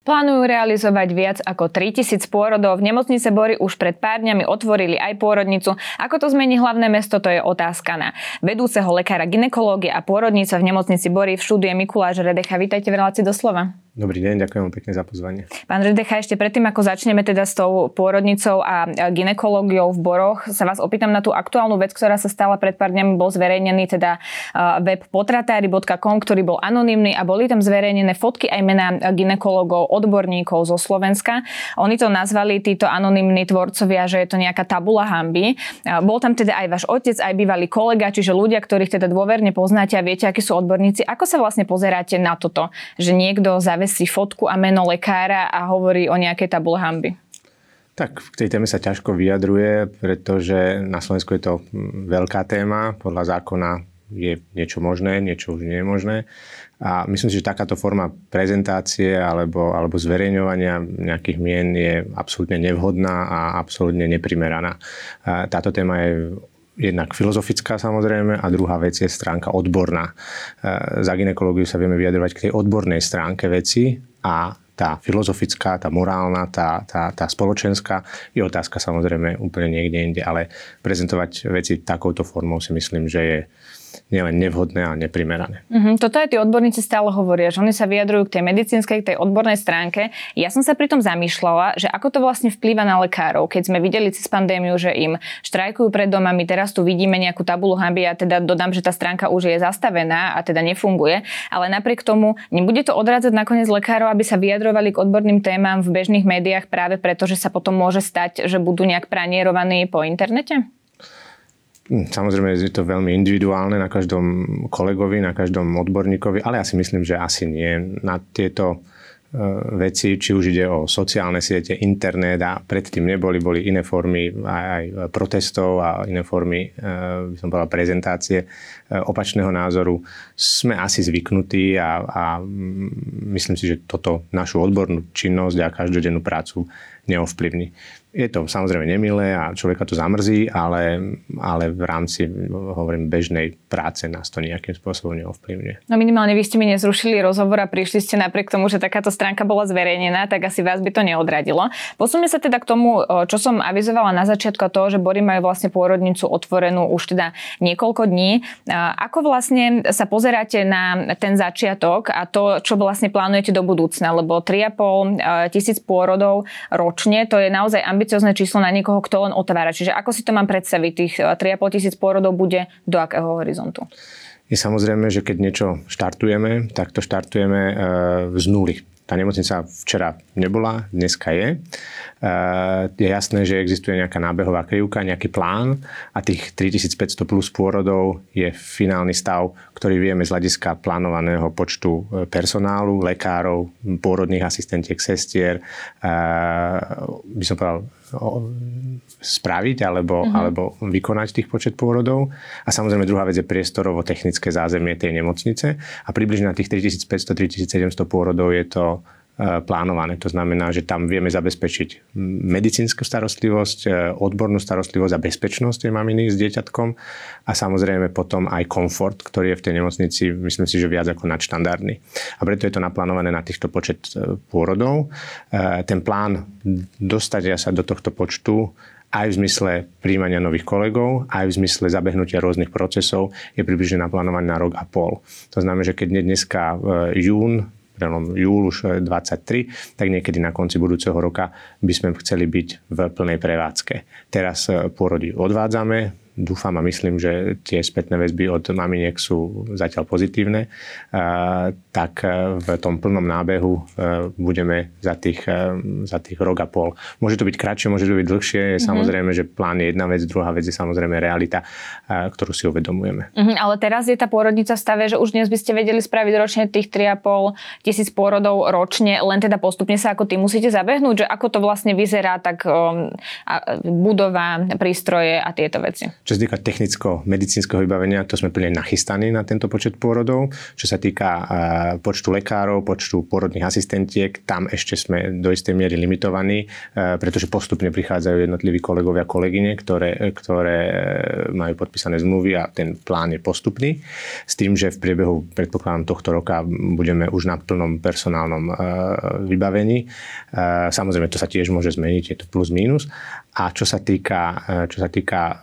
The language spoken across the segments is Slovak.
Plánujú realizovať viac ako 3000 pôrodov. V nemocnice Bory už pred pár dňami otvorili aj pôrodnicu. Ako to zmení hlavné mesto, to je otázka na vedúceho lekára ginekológie a pôrodnica v nemocnici Bory v štúdie Mikuláš Redecha. Vítajte v relácii doslova. Dobrý deň, ďakujem pekne za pozvanie. Pán Redecha, ešte predtým, ako začneme teda s tou pôrodnicou a ginekológiou v Boroch, sa vás opýtam na tú aktuálnu vec, ktorá sa stala pred pár dňami, bol zverejnený teda web potratári.com, ktorý bol anonymný a boli tam zverejnené fotky aj mená ginekológov, odborníkov zo Slovenska. Oni to nazvali, títo anonymní tvorcovia, že je to nejaká tabula hamby. Bol tam teda aj váš otec, aj bývalý kolega, čiže ľudia, ktorých teda dôverne poznáte a viete, akí sú odborníci. Ako sa vlastne pozeráte na toto, že niekto za zavesí fotku a meno lekára a hovorí o nejakej tabule hamby? Tak v tej téme sa ťažko vyjadruje, pretože na Slovensku je to veľká téma. Podľa zákona je niečo možné, niečo už nie je možné. A myslím si, že takáto forma prezentácie alebo, alebo zverejňovania nejakých mien je absolútne nevhodná a absolútne neprimeraná. Táto téma je jednak filozofická samozrejme a druhá vec je stránka odborná. Za ginekológiu sa vieme vyjadrovať k tej odbornej stránke veci a tá filozofická, tá morálna, tá, tá, tá spoločenská je otázka samozrejme úplne niekde inde, ale prezentovať veci takouto formou si myslím, že je nielen nevhodné a neprimerané. Uh-huh. Toto aj tí odborníci stále hovoria, že oni sa vyjadrujú k tej medicínskej, k tej odbornej stránke. Ja som sa pritom zamýšľala, že ako to vlastne vplýva na lekárov, keď sme videli cez pandémiu, že im štrajkujú pred domami, teraz tu vidíme nejakú tabulu hamby a teda dodám, že tá stránka už je zastavená a teda nefunguje, ale napriek tomu nebude to odrádzať nakoniec lekárov, aby sa vyjadrovali k odborným témam v bežných médiách práve preto, že sa potom môže stať, že budú nejak pranierovaní po internete? Hm, samozrejme je to veľmi individuálne na každom kolegovi, na každom odborníkovi, ale ja si myslím, že asi nie. Na tieto e, veci, či už ide o sociálne siete, internet a predtým neboli, boli iné formy aj, protestov a iné formy, e, by som povedal, prezentácie e, opačného názoru. Sme asi zvyknutí a, a myslím si, že toto našu odbornú činnosť a každodennú prácu neovplyvní. Je to samozrejme nemilé a človeka to zamrzí, ale, ale v rámci, hovorím, bežnej práce nás to nejakým spôsobom neovplyvňuje. No minimálne vy ste mi nezrušili rozhovor a prišli ste napriek tomu, že takáto stránka bola zverejnená, tak asi vás by to neodradilo. Posuňme sa teda k tomu, čo som avizovala na začiatku, toho, že Bory majú vlastne pôrodnicu otvorenú už teda niekoľko dní. Ako vlastne sa pozeráte na ten začiatok a to, čo vlastne plánujete do budúcna? Lebo 3,5 tisíc pôrodov ročne, to je naozaj ambiciozne číslo na niekoho, kto len otvára. Čiže ako si to mám predstaviť? Tých 3,5 eh, tisíc pôrodov bude do akého horizontu? Je samozrejme, že keď niečo štartujeme, tak to štartujeme eh, z nuly. Tá nemocnica včera nebola, dneska je. Eh, je jasné, že existuje nejaká nábehová krivka, nejaký plán a tých 3500 plus pôrodov je finálny stav, ktorý vieme z hľadiska plánovaného počtu eh, personálu, lekárov, pôrodných asistentiek, sestier, by som povedal, spraviť alebo, uh-huh. alebo vykonať tých počet pôrodov. A samozrejme druhá vec je priestorovo-technické zázemie tej nemocnice. A približne na tých 3500-3700 pôrodov je to plánované. To znamená, že tam vieme zabezpečiť medicínsku starostlivosť, e, odbornú starostlivosť a bezpečnosť tej maminy s dieťatkom a samozrejme potom aj komfort, ktorý je v tej nemocnici, myslím si, že viac ako nadštandardný. A preto je to naplánované na týchto počet e, pôrodov. Ten plán dostať sa do tohto počtu aj v zmysle príjmania nových kolegov, aj v zmysle zabehnutia rôznych procesov je približne naplánovaný na rok a pol. To znamená, že keď dneska jún prelom júl už 23, tak niekedy na konci budúceho roka by sme chceli byť v plnej prevádzke. Teraz e, pôrody odvádzame, dúfam a myslím, že tie spätné väzby od maminiek sú zatiaľ pozitívne, tak e, v tom plnom nábehu e, budeme za tých, e, za tých rok a pol. Môže to byť kratšie, môže to byť dlhšie. Mm-hmm. Samozrejme, že plán je jedna vec, druhá vec je samozrejme realita, ktorú si uvedomujeme. Mm-hmm, ale teraz je tá pôrodnica v stave, že už dnes by ste vedeli spraviť ročne tých 3,5 tisíc pôrodov ročne, len teda postupne sa ako tým musíte zabehnúť, že ako to vlastne vyzerá, tak um, budova, prístroje a tieto veci. Čo sa týka technicko-medicínskeho vybavenia, to sme plne nachystaní na tento počet pôrodov. Čo sa týka počtu lekárov, počtu pôrodných asistentiek, tam ešte sme do istej miery limitovaní, pretože postupne prichádzajú jednotliví kolegovia, kolegyne, ktoré, ktoré majú podpísané zmluvy a ten plán je postupný. S tým, že v priebehu, predpokladám, tohto roka budeme už na plnom personálnom vybavení. Samozrejme, to sa tiež môže zmeniť, je to plus minus. A čo sa týka, čo sa týka uh,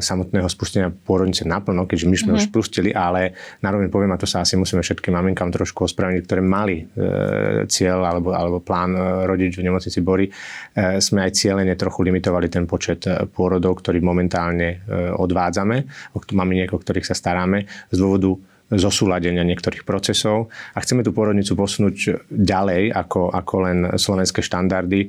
samotného spustenia pôrodnice naplno, keďže my sme mm-hmm. už spustili, ale narovne poviem, a to sa asi musíme všetkým maminkám trošku ospravedlniť, ktoré mali uh, cieľ alebo, alebo plán uh, rodiť v nemocnici Bory, uh, sme aj cieľene trochu limitovali ten počet pôrodov, ktorý momentálne uh, odvádzame, o maminiek, o ktorých sa staráme, z dôvodu zosúladenia niektorých procesov a chceme tú porodnicu posunúť ďalej ako, ako len slovenské štandardy. E,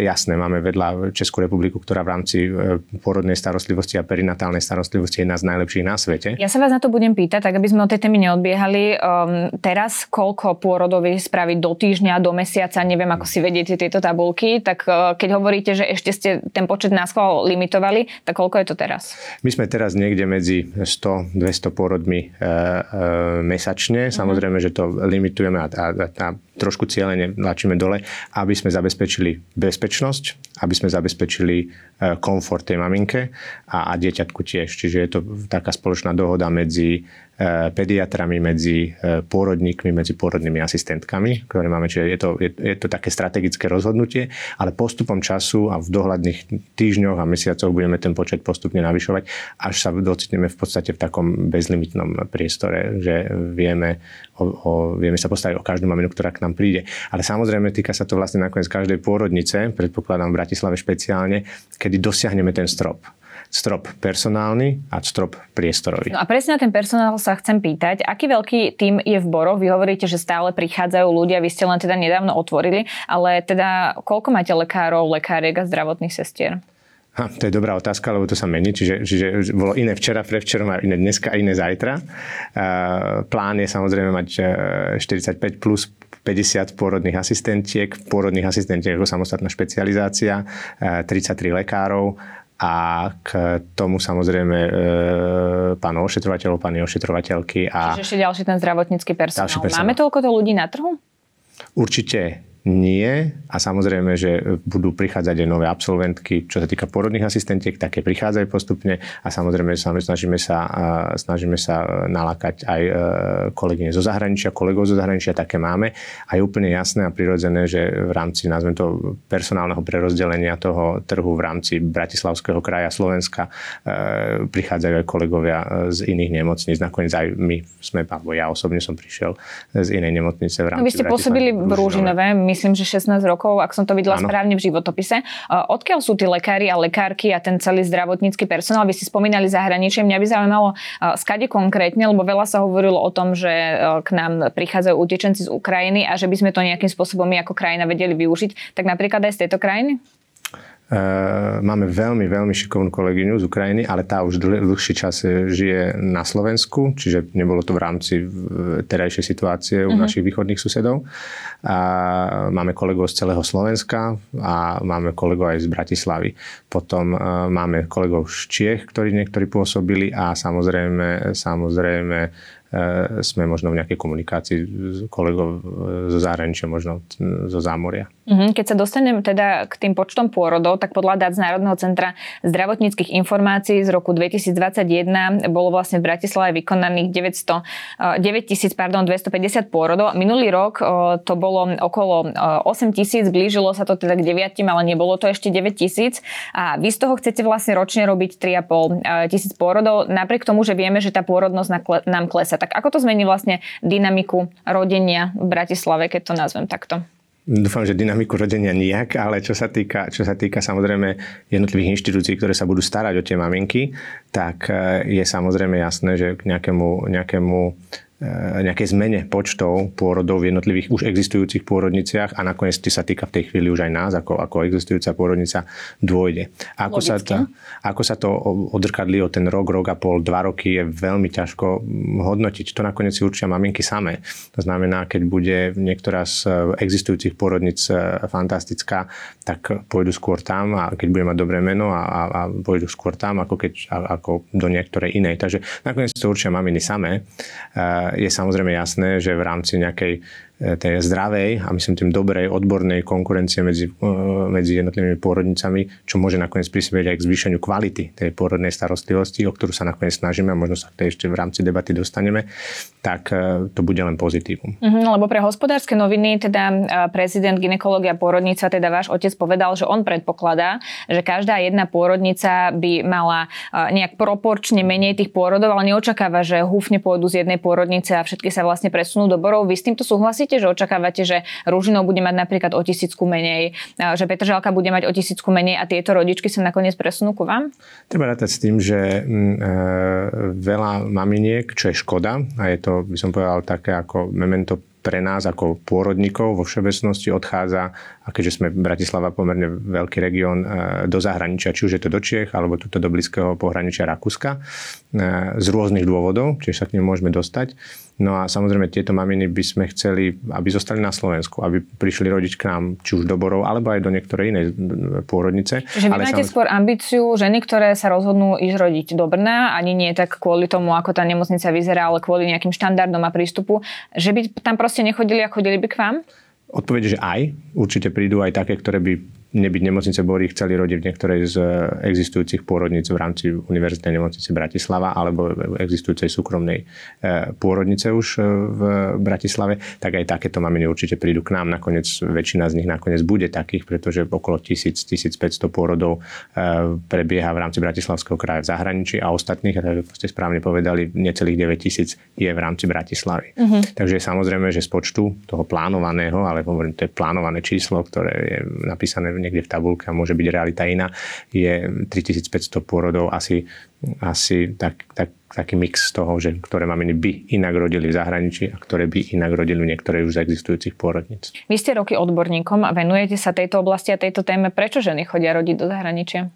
jasné, máme vedľa Českú republiku, ktorá v rámci e, porodnej starostlivosti a perinatálnej starostlivosti je jedna z najlepších na svete. Ja sa vás na to budem pýtať, tak aby sme od tej témy neodbiehali. Um, teraz koľko pôrodov spraviť do týždňa, do mesiaca, neviem, ako si vedete tieto tabulky, tak uh, keď hovoríte, že ešte ste ten počet nás limitovali, tak koľko je to teraz? My sme teraz niekde medzi 100-200 pôrodmi uh, E, mesačne. Samozrejme, že to limitujeme a, a, a trošku cieľene tlačíme dole, aby sme zabezpečili bezpečnosť, aby sme zabezpečili e, komfort tej maminke a, a dieťatku tiež. Čiže je to taká spoločná dohoda medzi e, pediatrami, medzi pôrodníkmi, medzi pôrodnými asistentkami, ktoré máme. Čiže je to, je, je to také strategické rozhodnutie, ale postupom času a v dohľadných týždňoch a mesiacoch budeme ten počet postupne navyšovať, až sa docitneme v podstate v takom bezlimitnom priestore že vieme, o, o, vieme sa postaviť o každú maminu, ktorá k nám príde. Ale samozrejme týka sa to vlastne nakoniec každej pôrodnice, predpokladám v Bratislave špeciálne, kedy dosiahneme ten strop strop personálny a strop priestorový. No a presne na ten personál sa chcem pýtať, aký veľký tým je v Boroch? Vy hovoríte, že stále prichádzajú ľudia, vy ste len teda nedávno otvorili, ale teda koľko máte lekárov, lekáriek a zdravotných sestier? Ha, to je dobrá otázka, lebo to sa mení, čiže, čiže bolo iné včera, pre včera a iné dneska a iné zajtra. Uh, plán je samozrejme mať 45 e, plus 50 pôrodných asistentiek, pôrodných asistentiek ako samostatná špecializácia, 33 lekárov a k tomu samozrejme e, pánov ošetrovateľov, pány ošetrovateľky. A Čiže ešte ďalší ten zdravotnícky personál. personál. Máme toľko to ľudí na trhu? Určite nie. A samozrejme, že budú prichádzať aj nové absolventky, čo sa týka porodných asistentiek, také prichádzajú postupne. A samozrejme snažíme sa, snažíme sa nalákať aj e, kolegyne zo zahraničia, kolegov zo zahraničia, také máme. A je úplne jasné a prirodzené, že v rámci, nazvem to, personálneho prerozdelenia toho trhu v rámci Bratislavského kraja Slovenska e, prichádzajú aj kolegovia z iných nemocníc. Nakoniec aj my sme, alebo ja osobne som prišiel z inej nemocnice v rámci no, Vy ste pôsobili v Rúžinové, myslím, že 16 rokov, ak som to videla ano. správne v životopise. Odkiaľ sú tí lekári a lekárky a ten celý zdravotnícky personál? Vy ste spomínali zahraničie. Mňa by zaujímalo, skade konkrétne, lebo veľa sa hovorilo o tom, že k nám prichádzajú utečenci z Ukrajiny a že by sme to nejakým spôsobom my ako krajina vedeli využiť. Tak napríklad aj z tejto krajiny? Eh, máme veľmi, veľmi šikovnú kolegyňu z Ukrajiny, ale tá už dlh, dlhší čas eh, žije na Slovensku, čiže nebolo to v rámci terajšej situácie u uh-huh. našich východných susedov. A máme kolegov z celého Slovenska a máme kolegov aj z Bratislavy. Potom máme kolegov z Čiech, ktorí niektorí pôsobili a samozrejme, samozrejme sme možno v nejakej komunikácii s kolegov e, zo zahraničia, možno zo zámoria. Mhm, keď sa dostanem teda k tým počtom pôrodov, tak podľa dát z Národného centra zdravotníckých informácií z roku 2021 bolo vlastne v Bratislave vykonaných 900, 9250 pôrodov. Minulý rok to bolo okolo 8 tisíc, blížilo sa to teda k 9, ale nebolo to ešte 9 tisíc. A vy z toho chcete vlastne ročne robiť 3,5 tisíc pôrodov, napriek tomu, že vieme, že tá pôrodnosť nám klesá. Tak ako to zmení vlastne dynamiku rodenia v Bratislave, keď to nazvem takto? Dúfam, že dynamiku rodenia nijak, ale čo sa týka, čo sa týka samozrejme jednotlivých inštitúcií, ktoré sa budú starať o tie maminky, tak e, je samozrejme jasné, že k nejakému, nejakému nejakej zmene počtov pôrodov v jednotlivých už existujúcich pôrodniciach a nakoniec sa týka v tej chvíli už aj nás, ako, ako existujúca pôrodnica dôjde. Ako sa, to, ako sa to odrkadli o ten rok, rok a pol, dva roky je veľmi ťažko hodnotiť. To nakoniec si určia maminky samé. To znamená, keď bude niektorá z existujúcich pôrodnic fantastická, tak pôjdu skôr tam a keď bude mať dobré meno a, a, a pôjdu skôr tam, ako, keď, ako do niektorej inej. Takže nakoniec to určia maminy samé je samozrejme jasné, že v rámci nejakej tej zdravej a myslím tým dobrej odbornej konkurencie medzi, e, medzi jednotlivými pôrodnicami, čo môže nakoniec prispieť aj k zvýšeniu kvality tej pôrodnej starostlivosti, o ktorú sa nakoniec snažíme a možno sa k tej ešte v rámci debaty dostaneme, tak e, to bude len pozitívum. Mm-hmm, lebo pre hospodárske noviny teda prezident ginekológia pôrodnica, teda váš otec povedal, že on predpokladá, že každá jedna pôrodnica by mala nejak proporčne menej tých pôrodov, ale neočakáva, že húfne pôjdu z jednej pôrodnice a všetky sa vlastne presunú do borov. Vy s týmto súhlasíte? Súhlasíte, že očakávate, že Ružinov bude mať napríklad o tisícku menej, že Petržalka bude mať o tisícku menej a tieto rodičky sa nakoniec presunú ku vám? Treba rátať s tým, že mm, e, veľa maminiek, čo je škoda, a je to, by som povedal, také ako memento pre nás ako pôrodníkov vo všeobecnosti odchádza, a keďže sme Bratislava pomerne veľký región, e, do zahraničia, či už je to do Čiech, alebo tuto do blízkeho pohraničia Rakúska, e, z rôznych dôvodov, čiže sa k nim môžeme dostať. No a samozrejme tieto maminy by sme chceli, aby zostali na Slovensku, aby prišli rodiť k nám či už do Borov, alebo aj do niektorej inej pôrodnice. Že vy máte samozrejme... skôr ambíciu ženy, ktoré sa rozhodnú ísť rodiť do Brna, ani nie tak kvôli tomu, ako tá nemocnica vyzerá, ale kvôli nejakým štandardom a prístupu, že by tam proste nechodili a chodili by k vám? Odpovede, že aj. Určite prídu aj také, ktoré by nebyť nemocnice Bory, chceli rodiť v niektorej z eh, existujúcich pôrodníc v rámci Univerzitnej nemocnice Bratislava alebo existujúcej súkromnej eh, pôrodnice už eh, v Bratislave, tak aj takéto maminy určite prídu k nám. Nakoniec väčšina z nich nakoniec bude takých, pretože okolo 1000-1500 pôrodov prebieha v rámci Bratislavského kraja v zahraničí a ostatných, ako ste správne povedali, necelých 9000 je v rámci Bratislavy. Uh-huh. Takže samozrejme, že z počtu toho plánovaného, ale hovorím, to je plánované číslo, ktoré je napísané v niekde v tabulke a môže byť realita iná, je 3500 pôrodov asi, asi tak, tak, taký mix z toho, že ktoré maminy by inak rodili v zahraničí a ktoré by inak rodili v niektorej už z existujúcich pôrodníc. Vy ste roky odborníkom a venujete sa tejto oblasti a tejto téme. Prečo ženy chodia rodiť do zahraničia?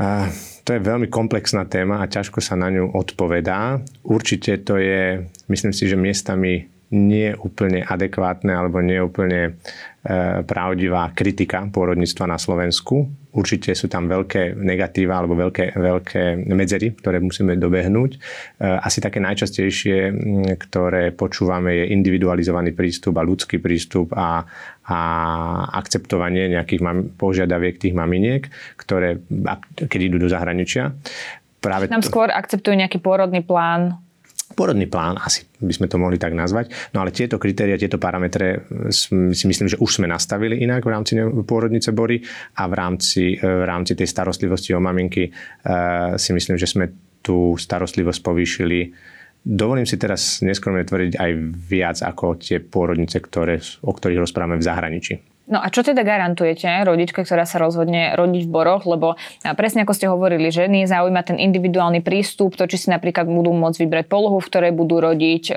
A to je veľmi komplexná téma a ťažko sa na ňu odpovedá. Určite to je, myslím si, že miestami nie úplne adekvátne alebo nie úplne e, pravdivá kritika pôrodníctva na Slovensku. Určite sú tam veľké negatíva alebo veľké, veľké medzery, ktoré musíme dobehnúť. E, asi také najčastejšie, ktoré počúvame, je individualizovaný prístup a ľudský prístup a, a akceptovanie nejakých mam, požiadaviek tých maminiek, ktoré, keď idú do zahraničia. Práve Nám skôr akceptujú nejaký pôrodný plán porodný plán, asi by sme to mohli tak nazvať. No ale tieto kritéria, tieto parametre si myslím, že už sme nastavili inak v rámci pôrodnice Bory a v rámci, e, v rámci tej starostlivosti o maminky e, si myslím, že sme tú starostlivosť povýšili Dovolím si teraz neskromne tvrdiť aj viac ako tie pôrodnice, ktoré, o ktorých rozprávame v zahraničí. No a čo teda garantujete rodičke, ktorá sa rozhodne rodiť v boroch, lebo presne ako ste hovorili, ženy zaujíma ten individuálny prístup, to, či si napríklad budú môcť vybrať polohu, v ktorej budú rodiť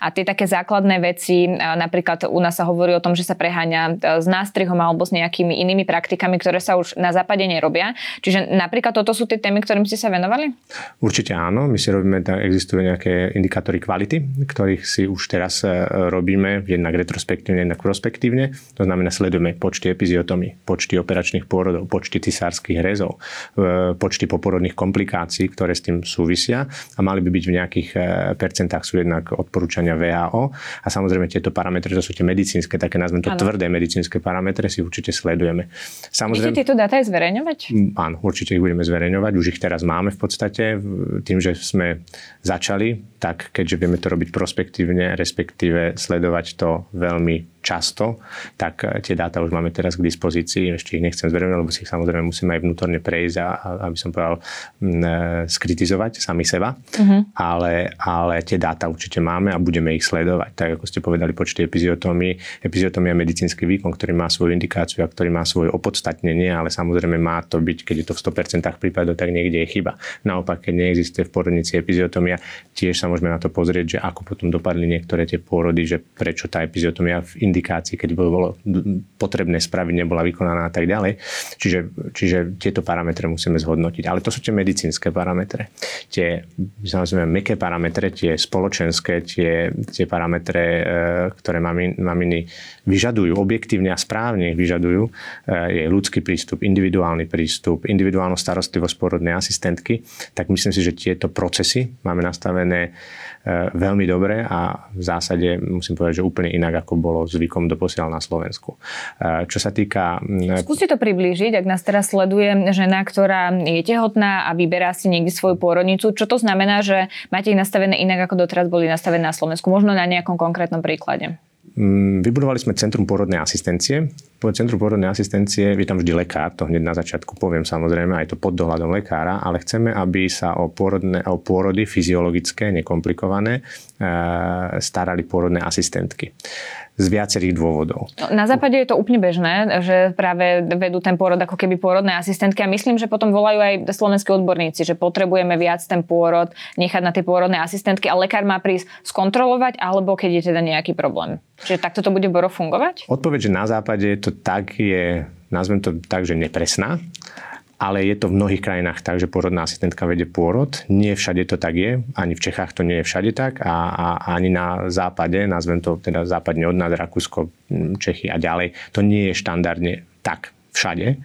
a tie také základné veci, napríklad u nás sa hovorí o tom, že sa preháňa s nástrihom alebo s nejakými inými praktikami, ktoré sa už na západe nerobia. Čiže napríklad toto sú tie témy, ktorým ste sa venovali? Určite áno, my si robíme, existujú nejaké indikátory kvality, ktorých si už teraz e, robíme jednak retrospektívne, jednak prospektívne. To znamená, sledujeme počty epiziotomy, počty operačných pôrodov, počty cisárskych rezov, e, počty poporodných komplikácií, ktoré s tým súvisia a mali by byť v nejakých e, percentách sú jednak odporúčania VHO a samozrejme tieto parametre, to sú tie medicínske, také nazvem to ano. tvrdé medicínske parametre, si určite sledujeme. Samozrejme, Chcete tieto dáta aj zverejňovať? Áno, určite ich budeme zverejňovať, už ich teraz máme v podstate, tým, že sme začali, tak keďže vieme to robiť prospektívne, respektíve sledovať to veľmi často, tak tie tie dáta už máme teraz k dispozícii, ešte ich nechcem zverejňovať, lebo si ich samozrejme musíme aj vnútorne prejsť a, aby som povedal, m, skritizovať sami seba, uh-huh. ale, ale tie dáta určite máme a budeme ich sledovať. Tak ako ste povedali, počty epiziotómy, epiziotómia je medicínsky výkon, ktorý má svoju indikáciu a ktorý má svoje opodstatnenie, ale samozrejme má to byť, keď je to v 100% prípadov, tak niekde je chyba. Naopak, keď neexistuje v porodnici epiziotómia, tiež sa môžeme na to pozrieť, že ako potom dopadli niektoré tie pôrody, že prečo tá epiziotómia v indikácii, keď bolo potrebné spraviť, nebola vykonaná a tak ďalej. Čiže, čiže tieto parametre musíme zhodnotiť. Ale to sú tie medicínske parametre. Tie, samozrejme, meké parametre, tie spoločenské, tie, tie parametre, e, ktoré maminy vyžadujú, objektívne a správne vyžadujú, e, je ľudský prístup, individuálny prístup, individuálnu starostlivosť porodnej asistentky, tak myslím si, že tieto procesy máme nastavené e, veľmi dobre a v zásade musím povedať, že úplne inak, ako bolo zvykom doposiaľ na Slovensku. Čo sa týka... Skúste to priblížiť, ak nás teraz sleduje žena, ktorá je tehotná a vyberá si niekde svoju pôrodnicu. Čo to znamená, že máte ich nastavené inak, ako doteraz boli nastavené na Slovensku? Možno na nejakom konkrétnom príklade. Mm, vybudovali sme Centrum porodnej asistencie. Po Centrum porodnej asistencie je tam vždy lekár, to hneď na začiatku poviem samozrejme, aj to pod dohľadom lekára, ale chceme, aby sa o, porodné, o pôrody fyziologické, nekomplikované, e, starali pôrodné asistentky z viacerých dôvodov. No, na západe je to úplne bežné, že práve vedú ten pôrod ako keby pôrodné asistentky a myslím, že potom volajú aj slovenskí odborníci, že potrebujeme viac ten pôrod nechať na tie pôrodné asistentky a lekár má prísť skontrolovať alebo keď je teda nejaký problém. Čiže takto to bude Boro fungovať? Odpoveď, že na západe to tak je, nazvem to tak, že nepresná ale je to v mnohých krajinách tak, že porodná asistentka vedie pôrod. Nie všade to tak je, ani v Čechách to nie je všade tak a, a ani na západe, nazvem to teda západne od nás, Rakúsko, Čechy a ďalej, to nie je štandardne tak všade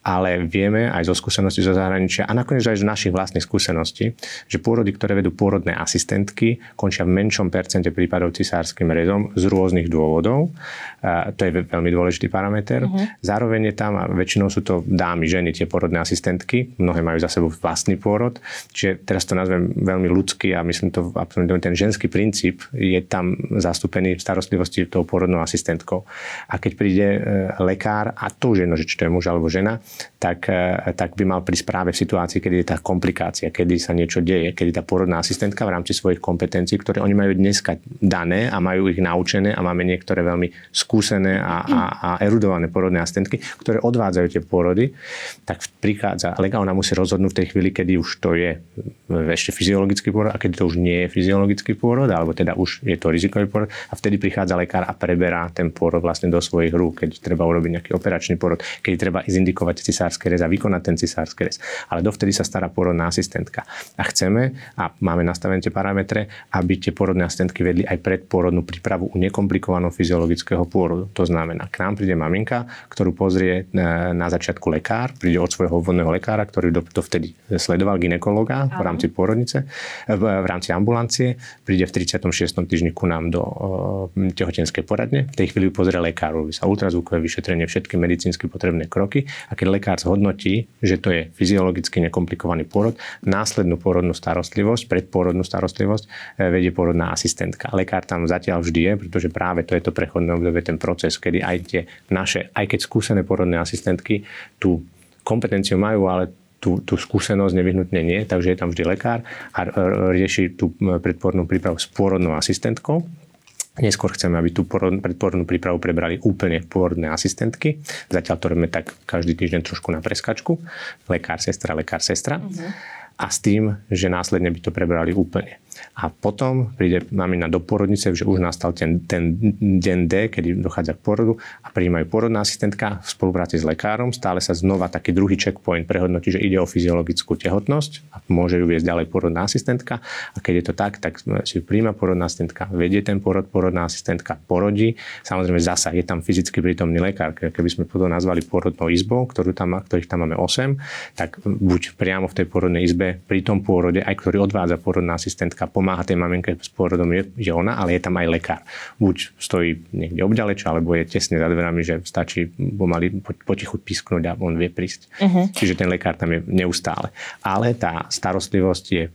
ale vieme aj zo skúseností zo zahraničia a nakoniec aj z našich vlastných skúseností, že pôrody, ktoré vedú pôrodné asistentky, končia v menšom percente prípadov cisárskym rezom z rôznych dôvodov. A to je veľmi dôležitý parameter. Uh-huh. Zároveň je tam, a väčšinou sú to dámy, ženy, tie pôrodné asistentky, mnohé majú za sebou vlastný pôrod, čiže teraz to nazvem veľmi ľudský a myslím to, ten ženský princíp je tam zastúpený v starostlivosti tou pôrodnou asistentkou. A keď príde e, lekár, a to už jedno, že či to je muž alebo žena, tak, eh, tak by mal prísť práve v situácii, kedy je tá komplikácia, kedy sa niečo deje, kedy tá porodná asistentka v rámci svojich kompetencií, ktoré oni majú dneska dané a majú ich naučené a máme niektoré veľmi skúsené a, a, a erudované porodné asistentky, ktoré odvádzajú tie porody, tak prichádza lekár, ona musí rozhodnúť v tej chvíli, kedy už to je ešte fyziologický pôrod a keď to už nie je fyziologický pôrod, alebo teda už je to rizikový pôrod a vtedy prichádza lekár a preberá ten pôrod vlastne do svojich rúk, keď treba urobiť nejaký operačný pôrod, keď treba zindikovať cisársky rez a vykonať ten cisársky rez. Ale dovtedy sa stará porodná asistentka. A chceme, a máme nastavené tie parametre, aby tie porodné asistentky vedli aj predporodnú prípravu u nekomplikovaného fyziologického pôrodu. To znamená, k nám príde maminka, ktorú pozrie e, na začiatku lekár, príde od svojho obvodného lekára, ktorý dovtedy sledoval ginekologa v rámci pôrodnice, e, v rámci ambulancie, príde v 36. týždni ku nám do e, tehotenskej poradne. V tej chvíli pozrie lekár, robí sa ultrazvukové vyšetrenie, všetky medicínsky potrebné kroky a keď lekár zhodnotí, že to je fyziologicky nekomplikovaný pôrod, následnú pôrodnú starostlivosť, predpôrodnú starostlivosť eh, vedie pôrodná asistentka. Lekár tam zatiaľ vždy je, pretože práve to je to prechodné obdobie, ten proces, kedy aj tie naše, aj keď skúsené pôrodné asistentky tú kompetenciu majú, ale tú, tú skúsenosť nevyhnutne nie, takže je tam vždy lekár a rieši tú predpornú prípravu s pôrodnou asistentkou, Neskôr chceme, aby tú predporodnú prípravu prebrali úplne pôrodné asistentky. Zatiaľ to robíme tak každý týždeň trošku na preskačku. Lekár, sestra, lekár, sestra. Uh-huh. A s tým, že následne by to prebrali úplne. A potom príde mamina do porodnice, že už nastal ten, ten deň D, kedy dochádza k porodu a prijímajú porodná asistentka v spolupráci s lekárom. Stále sa znova taký druhý checkpoint prehodnotí, že ide o fyziologickú tehotnosť a môže ju viesť ďalej porodná asistentka. A keď je to tak, tak si príjma porodná asistentka, vedie ten porod, porodná asistentka porodí. Samozrejme zasa je tam fyzicky prítomný lekár. Keby sme potom nazvali porodnou izbou, ktorú tam, ktorých tam máme 8, tak buď priamo v tej porodnej izbe pri tom pôrode, aj ktorý odvádza porodná asistentka, pomáha tej maminke s pôrodom, je, je ona, ale je tam aj lekár. Buď stojí niekde obďaleč, alebo je tesne za dverami, že stačí pomaly potichu pisknúť a on vie prísť. Uh-huh. Čiže ten lekár tam je neustále. Ale tá starostlivosť je e,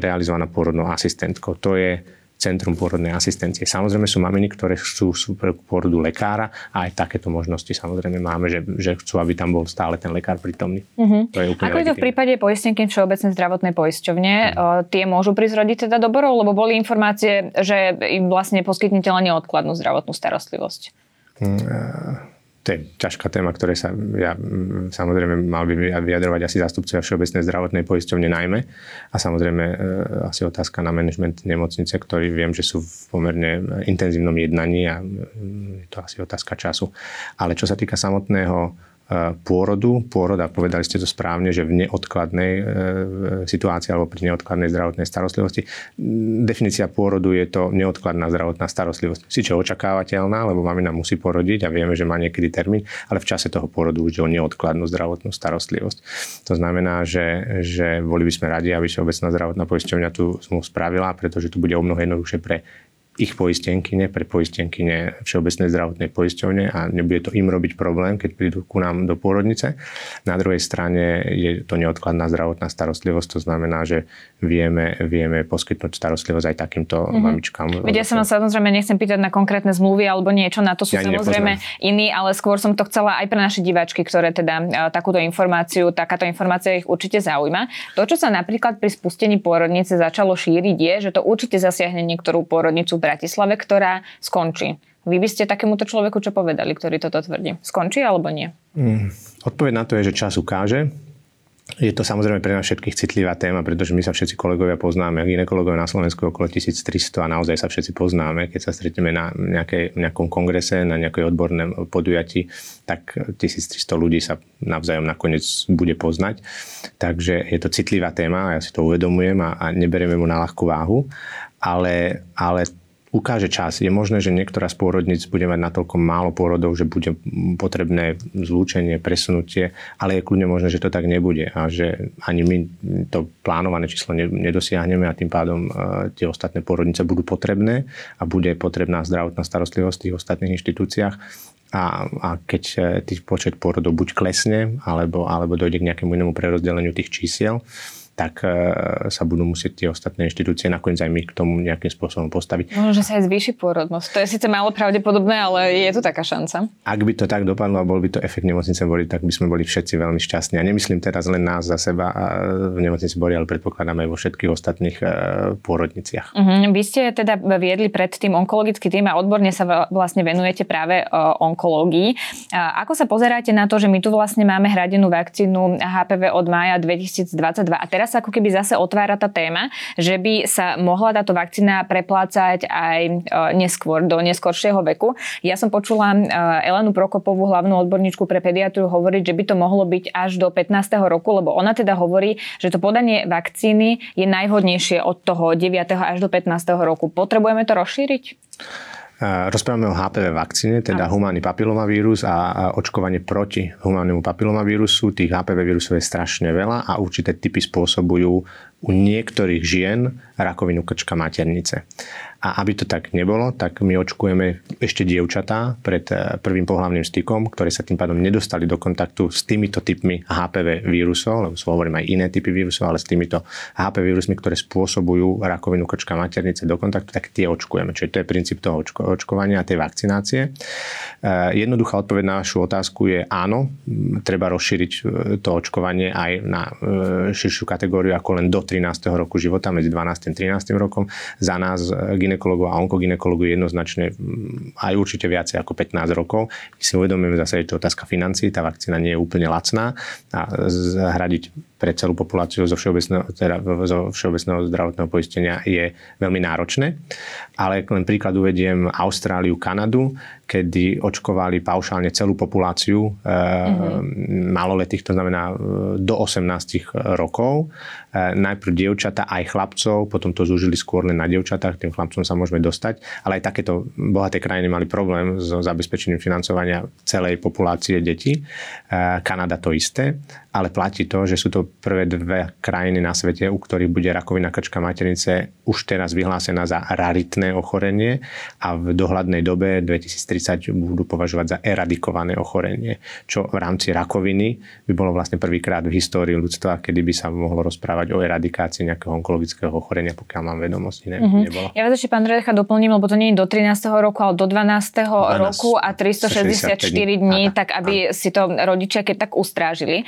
realizovaná pôrodnou asistentkou. To je centrum pôrodnej asistencie. Samozrejme sú maminy, ktoré chcú super pôrodu lekára a aj takéto možnosti samozrejme máme, že, že chcú, aby tam bol stále ten lekár prítomný. Uh-huh. To je úplne Ako je to v prípade poistenky Všeobecnej zdravotnej poisťovne? Uh-huh. Tie môžu prísť rodiť teda do borov, lebo boli informácie, že im vlastne poskytnete len neodkladnú zdravotnú starostlivosť. Uh to je ťažká téma, ktoré sa ja, samozrejme mal by vyjadrovať asi zástupcovia Všeobecnej zdravotnej poisťovne najmä. A samozrejme e, asi otázka na management nemocnice, ktorý viem, že sú v pomerne intenzívnom jednaní a je to asi otázka času. Ale čo sa týka samotného pôrodu. Pôrod, a povedali ste to správne, že v neodkladnej e, situácii alebo pri neodkladnej zdravotnej starostlivosti. Definícia pôrodu je to neodkladná zdravotná starostlivosť. Síce očakávateľná, lebo mamina musí porodiť a vieme, že má niekedy termín, ale v čase toho pôrodu už o neodkladnú zdravotnú starostlivosť. To znamená, že, že boli by sme radi, aby Všeobecná zdravotná poisťovňa tu spravila, pretože to bude o mnoho jednoduchšie pre ich poistenkyne, pre poistenkyne Všeobecnej zdravotnej poisťovne a nebude to im robiť problém, keď prídu ku nám do pôrodnice. Na druhej strane je to neodkladná zdravotná starostlivosť, to znamená, že vieme, vieme poskytnúť starostlivosť aj takýmto mm-hmm. mamičkám. Vedia sa vám samozrejme nechcem pýtať na konkrétne zmluvy alebo niečo, na to sú ja samozrejme nepoznám. iní, ale skôr som to chcela aj pre naše diváčky, ktoré teda takúto informáciu, takáto informácia ich určite zaujíma. To, čo sa napríklad pri spustení pôrodnice začalo šíriť, je, že to určite zasiahne niektorú pôrodnicu Bratislave, ktorá skončí. Vy by ste takémuto človeku čo povedali, ktorý toto tvrdí? Skončí alebo nie? Mm, odpoveď na to je, že čas ukáže. Je to samozrejme pre nás všetkých citlivá téma, pretože my sa všetci kolegovia poznáme. Ginekologov na Slovensku okolo 1300 a naozaj sa všetci poznáme. Keď sa stretneme na nejakej, nejakom kongrese, na nejakej odbornom podujatí, tak 1300 ľudí sa navzájom nakoniec bude poznať. Takže je to citlivá téma ja si to uvedomujem a, a neberieme mu na ľahkú váhu. Ale, ale ukáže čas. Je možné, že niektorá z pôrodnic bude mať natoľko málo pôrodov, že bude potrebné zlúčenie, presunutie, ale je kľudne možné, že to tak nebude a že ani my to plánované číslo nedosiahneme a tým pádom e, tie ostatné pôrodnice budú potrebné a bude potrebná zdravotná starostlivosť v tých ostatných inštitúciách a, a keď e, tých počet pôrodov buď klesne, alebo, alebo dojde k nejakému inému prerozdeleniu tých čísiel, tak e, sa budú musieť tie ostatné inštitúcie nakoniec aj my k tomu nejakým spôsobom postaviť. Možno, že sa aj zvýši pôrodnosť. To je síce málo pravdepodobné, ale je tu taká šanca. Ak by to tak dopadlo a bol by to efekt nemocnice boli, tak by sme boli všetci veľmi šťastní. A nemyslím teraz len nás za seba a v nemocnici Bori, ale predpokladáme aj vo všetkých ostatných e, pôrodniciach. Uh-huh. Vy ste teda viedli predtým onkologický tým a odborne sa vlastne venujete práve e, onkológii. Ako sa pozeráte na to, že my tu vlastne máme hradenú vakcínu HPV od mája 2022 a teraz teraz ako keby zase otvára tá téma, že by sa mohla táto vakcína preplácať aj e, neskôr, do neskoršieho veku. Ja som počula e, Elenu Prokopovú, hlavnú odborníčku pre pediatriu, hovoriť, že by to mohlo byť až do 15. roku, lebo ona teda hovorí, že to podanie vakcíny je najvhodnejšie od toho 9. až do 15. roku. Potrebujeme to rozšíriť? Rozprávame o HPV vakcíne, teda humánny papilomavírus a očkovanie proti humánnemu papilomavírusu. Tých HPV vírusov je strašne veľa a určité typy spôsobujú u niektorých žien rakovinu krčka maternice. A aby to tak nebolo, tak my očkujeme ešte dievčatá pred eh, prvým pohľavným stykom, ktoré sa tým pádom nedostali do kontaktu s týmito typmi HPV vírusov, lebo sú hovorím aj iné typy vírusov, ale s týmito HPV vírusmi, ktoré spôsobujú rakovinu krčka maternice do kontaktu, tak tie očkujeme. Čiže to je princíp toho očko- očkovania a tej vakcinácie. Eh, jednoduchá odpoveď na vašu otázku je áno, treba rozšíriť eh, to očkovanie aj na širšiu kategóriu ako len do 13. roku života, medzi 12. a 13. rokom. Za nás ginekologov a onkoginekologov jednoznačne mm, aj určite viacej ako 15 rokov. My si uvedomujeme zase, že to otázka financí, tá vakcína nie je úplne lacná a zhradiť pre celú populáciu zo všeobecného, teda zo všeobecného zdravotného poistenia je veľmi náročné. Ale len príklad uvediem Austráliu, Kanadu, kedy očkovali paušálne celú populáciu mm-hmm. maloletých, to znamená e, do 18 rokov. E, najprv dievčata aj chlapcov, potom to zúžili skôr len na dievčatách, tým chlapcom sa môžeme dostať. Ale aj takéto bohaté krajiny mali problém so zabezpečením financovania celej populácie detí. Kanada to isté, ale platí to, že sú to prvé dve krajiny na svete, u ktorých bude rakovina krčka maternice už teraz vyhlásená za raritné ochorenie a v dohľadnej dobe 2030 budú považovať za eradikované ochorenie, čo v rámci rakoviny by bolo vlastne prvýkrát v histórii ľudstva, kedy by sa mohlo rozprávať o eradikácii nejakého onkologického ochorenia, pokiaľ mám vedomosti. Ne, mm-hmm. nebolo. Ja vás ešte, pán Redecha, doplním, lebo to nie je do 13. roku, ale do 12. 12 roku a 364 dní, tak aby si to rodičia keď tak ustrážili.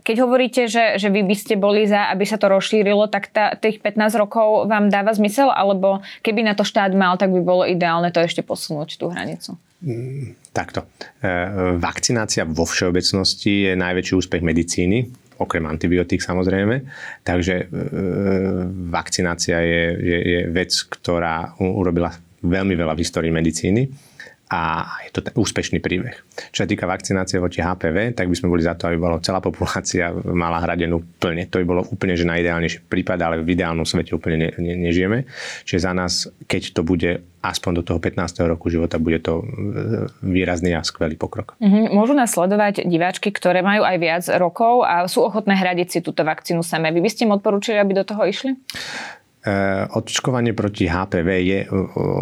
Keď hovoríte, že, že vy by ste boli za, aby sa to rozšírilo, tak tá, tých 15 rokov vám dáva zmysel, alebo keby na to štát mal, tak by bolo ideálne to ešte posunúť tú hranicu? Mm, takto. E, vakcinácia vo všeobecnosti je najväčší úspech medicíny, okrem antibiotík samozrejme. Takže e, vakcinácia je, je, je vec, ktorá urobila veľmi veľa v histórii medicíny a je to ten úspešný príbeh. Čo sa týka vakcinácie voči HPV, tak by sme boli za to, aby bola celá populácia mala hradenú plne. To by bolo úplne že najideálnejší prípad, ale v ideálnom svete úplne ne, ne, nežijeme. Čiže za nás, keď to bude aspoň do toho 15. roku života, bude to e, výrazný a skvelý pokrok. Mm-hmm. Môžu nás sledovať diváčky, ktoré majú aj viac rokov a sú ochotné hradiť si túto vakcínu same. Vy by ste im odporúčili, aby do toho išli? Eh, očkovanie proti HPV je eh,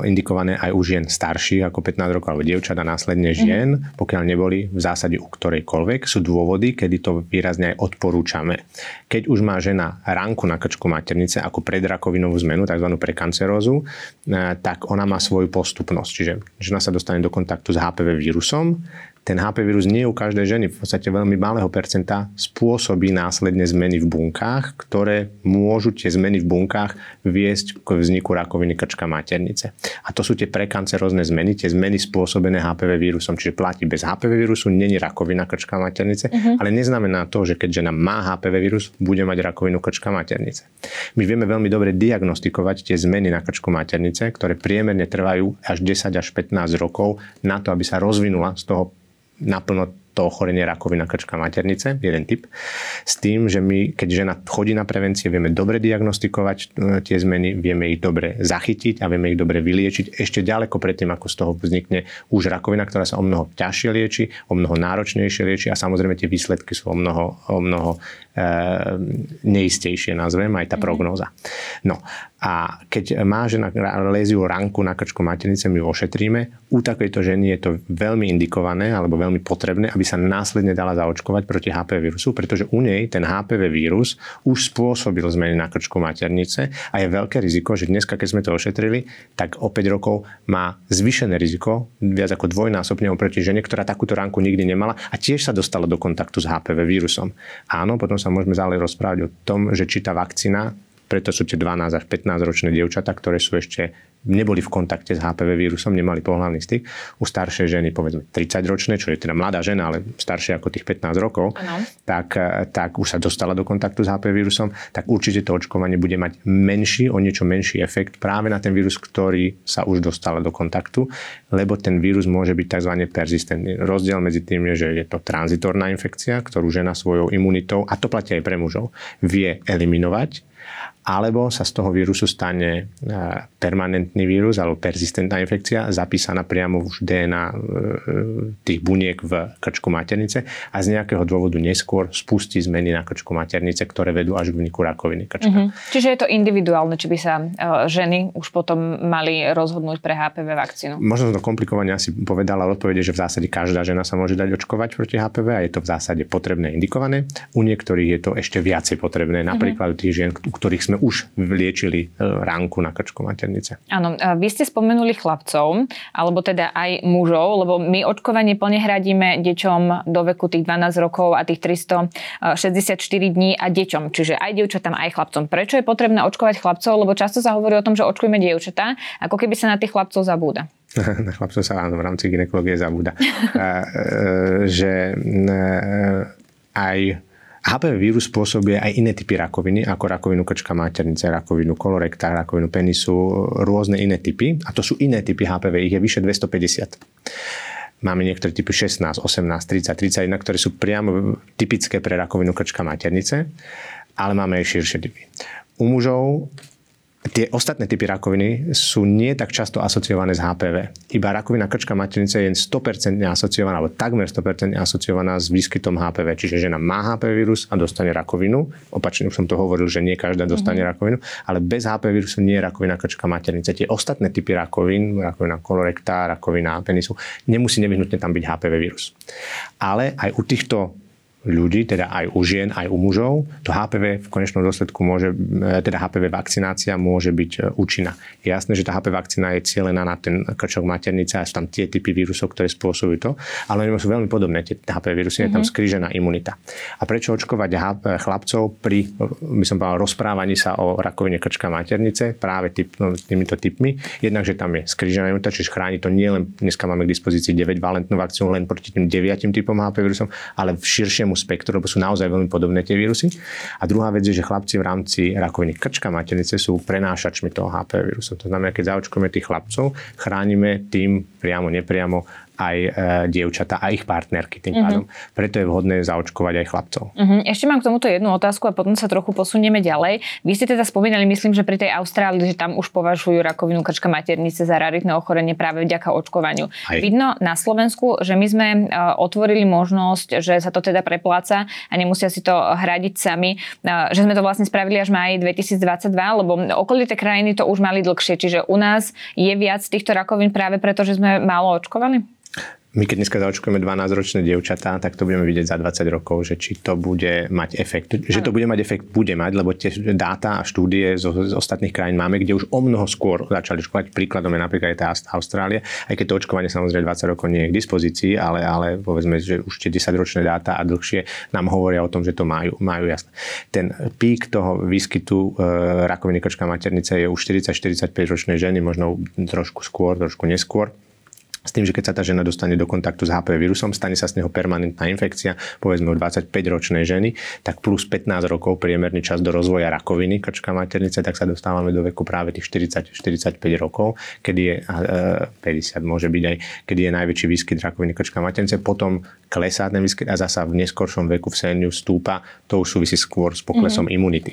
indikované aj u žien starších ako 15 rokov alebo dievčat a následne žien, mm-hmm. pokiaľ neboli v zásade u ktorejkoľvek. Sú dôvody, kedy to výrazne aj odporúčame. Keď už má žena ránku na krčku maternice ako predrakovinovú zmenu, tzv. prekancerózu, eh, tak ona má svoju postupnosť. Čiže žena sa dostane do kontaktu s HPV vírusom, ten HP vírus nie u každej ženy, v podstate veľmi malého percenta spôsobí následne zmeny v bunkách, ktoré môžu tie zmeny v bunkách viesť k vzniku rakoviny krčka maternice. A to sú tie prekancerozne zmeny, tie zmeny spôsobené HPV vírusom. Čiže platí bez HPV vírusu, není rakovina krčka maternice, uh-huh. ale neznamená to, že keď žena má HPV vírus, bude mať rakovinu krčka maternice. My vieme veľmi dobre diagnostikovať tie zmeny na krčku maternice, ktoré priemerne trvajú až 10 až 15 rokov na to, aby sa rozvinula z toho naplno to ochorenie rakovina krčka maternice, jeden typ, s tým, že my, keď žena chodí na prevencie, vieme dobre diagnostikovať e, tie zmeny, vieme ich dobre zachytiť a vieme ich dobre vyliečiť ešte ďaleko predtým, ako z toho vznikne už rakovina, ktorá sa o mnoho ťažšie lieči, o mnoho náročnejšie lieči a samozrejme tie výsledky sú o mnoho, o mnoho e, neistejšie, nazvem aj tá mm-hmm. prognóza. No a keď má žena léziu ranku na krčku maternice, my ošetríme. U takejto ženy je to veľmi indikované alebo veľmi potrebné, aby sa následne dala zaočkovať proti HPV vírusu, pretože u nej ten HPV vírus už spôsobil zmeny na krčku maternice a je veľké riziko, že dneska, keď sme to ošetrili, tak o 5 rokov má zvyšené riziko, viac ako dvojnásobne oproti žene, ktorá takúto ranku nikdy nemala a tiež sa dostala do kontaktu s HPV vírusom. Áno, potom sa môžeme ďalej rozprávať o tom, že či tá vakcína preto sú tie 12 až 15 ročné dievčatá, ktoré sú ešte neboli v kontakte s HPV vírusom, nemali pohľavný styk. U staršej ženy, povedzme 30 ročné, čo je teda mladá žena, ale staršia ako tých 15 rokov, tak, tak už sa dostala do kontaktu s HPV vírusom, tak určite to očkovanie bude mať menší, o niečo menší efekt práve na ten vírus, ktorý sa už dostala do kontaktu, lebo ten vírus môže byť tzv. persistentný. Rozdiel medzi tým je, že je to tranzitorná infekcia, ktorú žena svojou imunitou, a to platí aj pre mužov, vie eliminovať alebo sa z toho vírusu stane e, permanentný vírus alebo persistentná infekcia, zapísaná priamo už DNA e, tých buniek v krčku maternice a z nejakého dôvodu neskôr spustí zmeny na krčku maternice, ktoré vedú až k vniku rakoviny krčka. Mm-hmm. Čiže je to individuálne, či by sa e, ženy už potom mali rozhodnúť pre HPV vakcínu? Možno to komplikovane asi povedala, odpovede, že v zásade každá žena sa môže dať očkovať proti HPV a je to v zásade potrebné indikované. U niektorých je to ešte viacej potrebné, napríklad mm-hmm. tých žien, ktorých sme už vyliečili e, ránku na krčku maternice. Áno, vy ste spomenuli chlapcov, alebo teda aj mužov, lebo my očkovanie plne hradíme deťom do veku tých 12 rokov a tých 364 dní a deťom, čiže aj dievčatám, aj chlapcom. Prečo je potrebné očkovať chlapcov? Lebo často sa hovorí o tom, že očkujeme dievčatá, ako keby sa na tých chlapcov zabúda. na chlapcov sa áno, v rámci ginekológie zabúda. E, že aj HPV vírus spôsobuje aj iné typy rakoviny, ako rakovinu krčka maternice, rakovinu kolorekta, rakovinu penisu, rôzne iné typy. A to sú iné typy HPV, ich je vyše 250. Máme niektoré typy 16, 18, 30, 31, ktoré sú priamo typické pre rakovinu krčka maternice, ale máme aj širšie typy. U mužov tie ostatné typy rakoviny sú nie tak často asociované s HPV. Iba rakovina krčka maternice je 100% asociovaná, alebo takmer 100% asociovaná s výskytom HPV. Čiže žena má HPV vírus a dostane rakovinu. Opačne už som to hovoril, že nie každá dostane mm-hmm. rakovinu, ale bez HPV vírusu nie je rakovina krčka maternice. Tie ostatné typy rakovín, rakovina kolorekta, rakovina penisu, nemusí nevyhnutne tam byť HPV vírus. Ale aj u týchto ľudí, teda aj u žien, aj u mužov, to HPV v konečnom dôsledku môže, e, teda HPV vakcinácia môže byť e, účinná. Je jasné, že tá HPV vakcína je cieľená na ten krčok maternice a sú tam tie typy vírusov, ktoré spôsobujú to, ale oni sú veľmi podobné, tie HPV vírusy, mm-hmm. je tam mhm. skrížená imunita. A prečo očkovať chlapcov pri, by som povedal, rozprávaní sa o rakovine krčka maternice práve typ, no, týmito typmi. Jednak, že tam je skrížená imunita, čiže chráni to nie len, dneska máme k dispozícii 9 valentnú vakcínu len proti tým 9 typom HPV vírusom, ale v širšom širokému spektru, lebo sú naozaj veľmi podobné tie vírusy. A druhá vec je, že chlapci v rámci rakoviny krčka maternice sú prenášačmi toho HPV vírusu. To znamená, keď zaočkujeme tých chlapcov, chránime tým priamo, nepriamo aj e, dievčata a ich partnerky tým mm-hmm. pádom. Preto je vhodné zaočkovať aj chlapcov. Mm-hmm. Ešte mám k tomuto jednu otázku a potom sa trochu posunieme ďalej. Vy ste teda spomínali, myslím, že pri tej Austrálii, že tam už považujú rakovinu krčka maternice za raritné ochorenie práve vďaka očkovaniu. Aj. Vidno na Slovensku, že my sme e, otvorili možnosť, že sa to teda prepláca a nemusia si to hradiť sami, e, že sme to vlastne spravili až maj 2022, lebo okolité krajiny to už mali dlhšie, čiže u nás je viac týchto rakovín práve preto, že sme málo očkovali? My keď dneska zaočkujeme 12-ročné dievčatá, tak to budeme vidieť za 20 rokov, že či to bude mať efekt. Že to bude mať efekt, bude mať, lebo tie dáta a štúdie z, z ostatných krajín máme, kde už o mnoho skôr začali očkovať. Príkladom je napríklad aj tá Austrália, aj keď to očkovanie samozrejme 20 rokov nie je k dispozícii, ale, ale povedzme, že už tie 10-ročné dáta a dlhšie nám hovoria o tom, že to majú, majú jasné. Ten pík toho výskytu e, rakoviny krčka maternice je už 40-45 ročnej ženy, možno trošku skôr, trošku neskôr s tým, že keď sa tá žena dostane do kontaktu s HPV vírusom, stane sa z neho permanentná infekcia, povedzme u 25-ročnej ženy, tak plus 15 rokov priemerný čas do rozvoja rakoviny krčka maternice, tak sa dostávame do veku práve tých 40-45 rokov, kedy je, 50 môže byť aj, kedy je najväčší výskyt rakoviny krčka maternice, potom klesá ten výskyt a zasa v neskoršom veku v séniu stúpa, to už súvisí skôr s poklesom mm-hmm. imunity.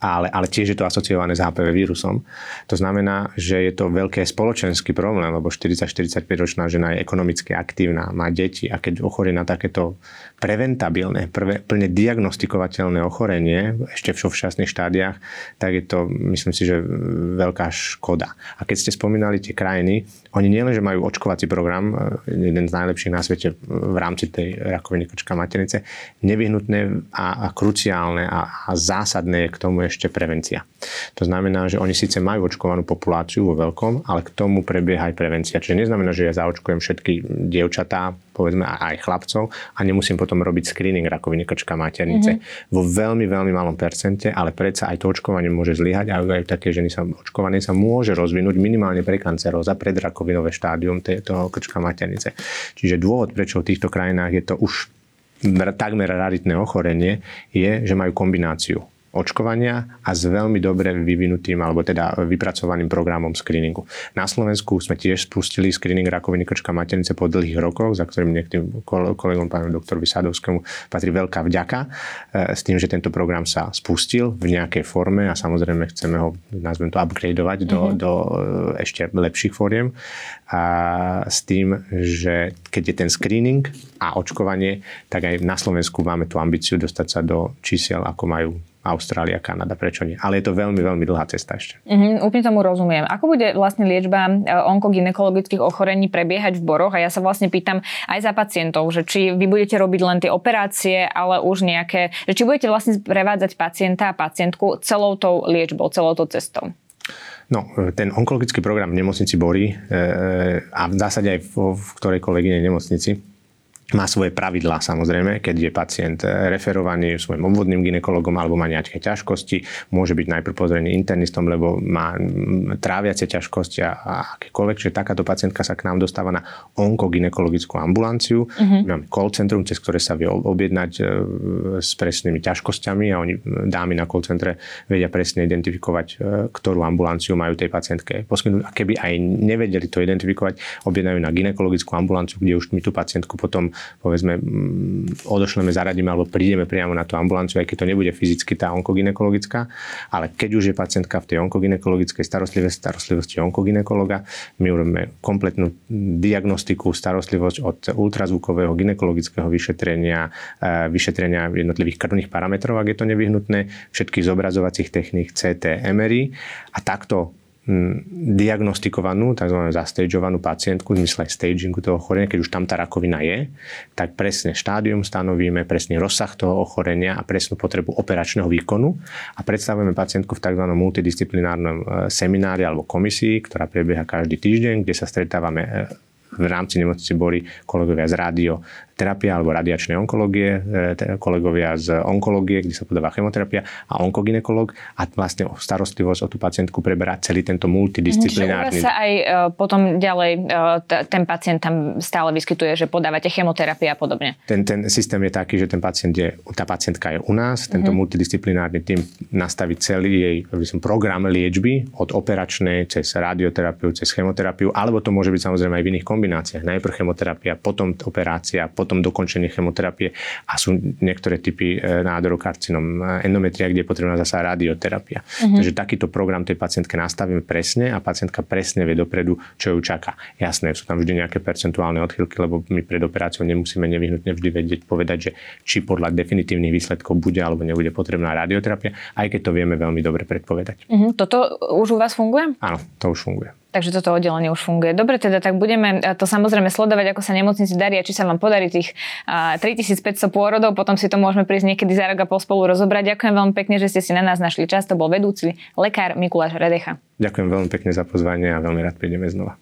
Ale, ale tiež je to asociované s HPV vírusom. To znamená, že je to veľké spoločenský problém, lebo 40-45 ročná žena je ekonomicky aktívna, má deti a keď ochorie na takéto preventabilné, prvé, plne diagnostikovateľné ochorenie ešte v všasných štádiách, tak je to, myslím si, že veľká škoda. A keď ste spomínali tie krajiny, oni nielen, že majú očkovací program, jeden z najlepších na svete v rámci tej rakoviny kočka maternice, nevyhnutné a, a kruciálne a, a zásadné je k tomu ešte prevencia. To znamená, že oni síce majú očkovanú populáciu vo veľkom, ale k tomu prebieha aj prevencia. Čiže neznamená, že ja zaočkujem všetky dievčatá, povedzme aj chlapcov a nemusím potom robiť screening rakoviny krčka maternice. Mm-hmm. Vo veľmi, veľmi malom percente, ale predsa aj to očkovanie môže zlyhať a aj také ženy sa očkované sa môže rozvinúť minimálne pre kanceróza, predrakovinové štádium toho krčka maternice. Čiže dôvod, prečo v týchto krajinách je to už takmer raritné ochorenie, je, že majú kombináciu očkovania a s veľmi dobre vyvinutým alebo teda vypracovaným programom screeningu. Na Slovensku sme tiež spustili screening rakoviny krčka maternice po dlhých rokoch, za ktorým niektorým kolegom pánu doktorovi Sadovskému patrí veľká vďaka e, s tým, že tento program sa spustil v nejakej forme a samozrejme chceme ho, nazvem to, upgradeovať do, mm-hmm. do e, ešte lepších fóriem a s tým, že keď je ten screening a očkovanie, tak aj na Slovensku máme tú ambíciu dostať sa do čísiel, ako majú Austrália, Kanada, prečo nie? Ale je to veľmi, veľmi dlhá cesta ešte. Mm-hmm, úplne tomu rozumiem. Ako bude vlastne liečba e, onkogynekologických ochorení prebiehať v boroch? A ja sa vlastne pýtam aj za pacientov, že či vy budete robiť len tie operácie, ale už nejaké, že či budete vlastne prevádzať pacienta a pacientku celou tou liečbou, celou tou cestou. No, e, ten onkologický program v nemocnici Bory e, a v zásade aj v, v ktorejkoľvek inej nemocnici má svoje pravidlá samozrejme, keď je pacient referovaný svojim obvodným ginekologom alebo má nejaké ťažkosti, môže byť najprv pozrený internistom, lebo má tráviace ťažkosti a, a akékoľvek, že takáto pacientka sa k nám dostáva na onkogynekologickú ambulanciu. Uh-huh. Máme call centrum, cez ktoré sa vie objednať e, s presnými ťažkosťami a oni dámy na call centre vedia presne identifikovať, ktorú ambulanciu majú tej pacientke poskytnúť. A keby aj nevedeli to identifikovať, objednajú na ginekologickú ambulanciu, kde už my tú pacientku potom povedzme mm, odošleme, zaradíme alebo prídeme priamo na tú ambulanciu, aj keď to nebude fyzicky tá onkoginekologická, ale keď už je pacientka v tej onkoginekologickej starostlivosti, starostlivosti onkoginekologa, my urobíme kompletnú diagnostiku, starostlivosť od ultrazvukového ginekologického vyšetrenia, e, vyšetrenia jednotlivých krvných parametrov, ak je to nevyhnutné, všetkých zobrazovacích techník CT, MRI a takto diagnostikovanú, tzv. zastageovanú pacientku v zmysle stagingu toho ochorenia, keď už tam tá rakovina je, tak presne štádium stanovíme, presný rozsah toho ochorenia a presnú potrebu operačného výkonu a predstavujeme pacientku v tzv. multidisciplinárnom e, seminári alebo komisii, ktorá prebieha každý týždeň, kde sa stretávame e, v rámci nemocnice boli kolegovia z rádio terapia alebo radiačnej onkológie, e, kolegovia z onkológie, kde sa podáva chemoterapia a onkoginekolog a vlastne starostlivosť o tú pacientku preberá celý tento multidisciplinárny. Čiže sa aj e, potom ďalej e, ten pacient tam stále vyskytuje, že podávate chemoterapia a podobne. Ten, ten systém je taký, že ten pacient je, tá pacientka je u nás, tento mm-hmm. multidisciplinárny tým nastaví celý jej som, program liečby od operačnej cez radioterapiu, cez chemoterapiu, alebo to môže byť samozrejme aj v iných kombináciách. Najprv chemoterapia, potom operácia, potom potom dokončenie chemoterapie a sú niektoré typy e, nádorov karcinom e, endometria, kde je potrebná zasa radioterapia. Uh-huh. Takže takýto program tej pacientke nastavíme presne a pacientka presne vie dopredu, čo ju čaká. Jasné, sú tam vždy nejaké percentuálne odchylky, lebo my pred operáciou nemusíme nevyhnutne vždy vedieť povedať, že či podľa definitívnych výsledkov bude alebo nebude potrebná radioterapia, aj keď to vieme veľmi dobre predpovedať. Uh-huh. Toto už u vás funguje? Áno, to už funguje. Takže toto oddelenie už funguje. Dobre, teda tak budeme to samozrejme sledovať, ako sa nemocnici darí či sa vám podarí tých 3500 pôrodov, potom si to môžeme prísť niekedy za rok a pol spolu rozobrať. Ďakujem veľmi pekne, že ste si na nás našli čas. To bol vedúci lekár Mikuláš Redecha. Ďakujem veľmi pekne za pozvanie a veľmi rád prídeme znova.